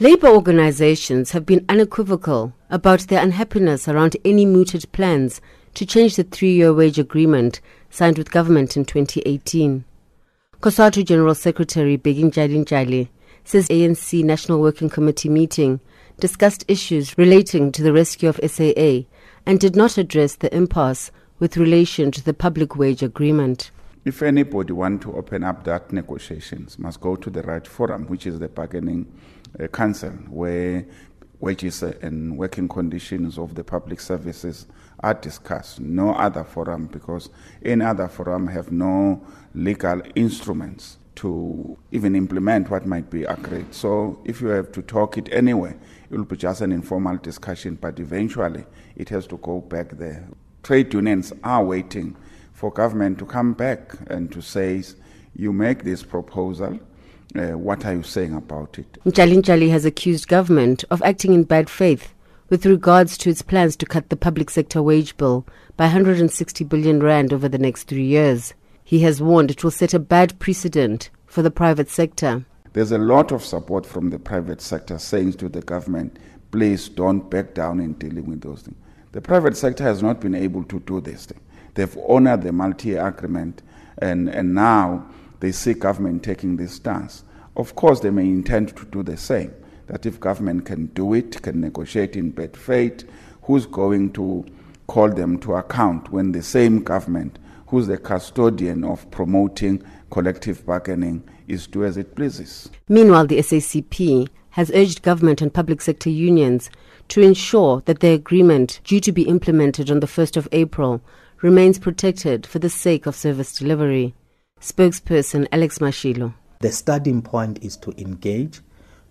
Labour organisations have been unequivocal about their unhappiness around any mooted plans to change the three year wage agreement signed with government in 2018. COSATU General Secretary Bheki Mtshali says ANC National Working Committee meeting discussed issues relating to the rescue of SAA and did not address the impasse with relation to the public wage agreement. If anybody want to open up that negotiations, must go to the right forum, which is the bargaining uh, council, where wages and working conditions of the public services are discussed. No other forum, because any other forum have no legal instruments to even implement what might be agreed. So if you have to talk it anyway, it will be just an informal discussion, but eventually it has to go back there. Trade unions are waiting for government to come back and to say, you make this proposal, uh, what are you saying about it? Mtshali has accused government of acting in bad faith with regards to its plans to cut the public sector wage bill by 160 billion rand over the next three years. He has warned it will set a bad precedent for the private sector. There's a lot of support from the private sector saying to the government, please don't back down in dealing with those things. The private sector has not been able to do this thing. They've honored the multi-year agreement, and, and now they see government taking this stance. Of course, they may intend to do the same. That if government can do it, can negotiate in bad faith, who's going to call them to account when the same government, who's the custodian of promoting collective bargaining, is do as it pleases? Meanwhile, the SACP has urged government and public sector unions to ensure that the agreement, due to be implemented on the 1st of April, remains protected for the sake of service delivery. Spokesperson Alex Mashilo. The starting point is to engage,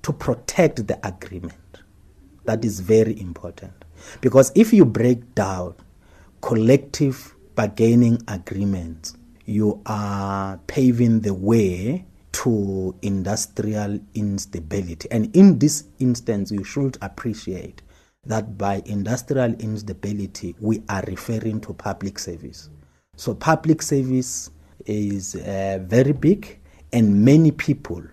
to protect the agreement. That is very important. Because if you break down collective bargaining agreements, you are paving the way to industrial instability. And in this instance, you should appreciate that by industrial instability, we are referring to public service. So, public service is uh, very big, and many people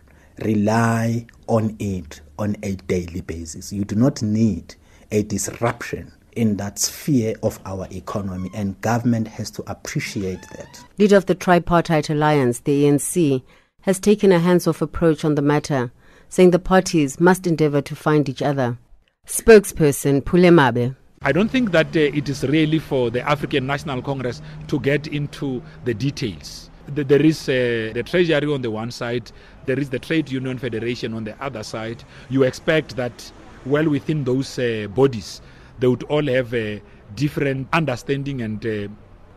rely on it on a daily basis. You do not need a disruption in that sphere of our economy, and government has to appreciate that. Leader of the Tripartite Alliance, the ANC, has taken a hands off approach on the matter, saying the parties must endeavor to find each other. Spokesperson Pule Mabe. I don't think that uh, it is really for the African National Congress to get into the details. There is uh, the Treasury on the one side, there is the Trade Union Federation on the other side. You expect that well within those uh, bodies, they would all have a different understanding and uh,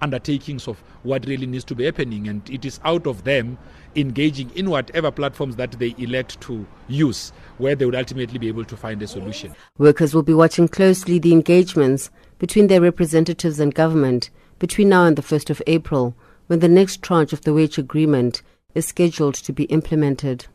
undertakings of what really needs to be happening. And it is out of them engaging in whatever platforms that they elect to use where they would ultimately be able to find a solution. Workers will be watching closely the engagements between their representatives and government between now and the 1st of April when the next tranche of the wage agreement is scheduled to be implemented.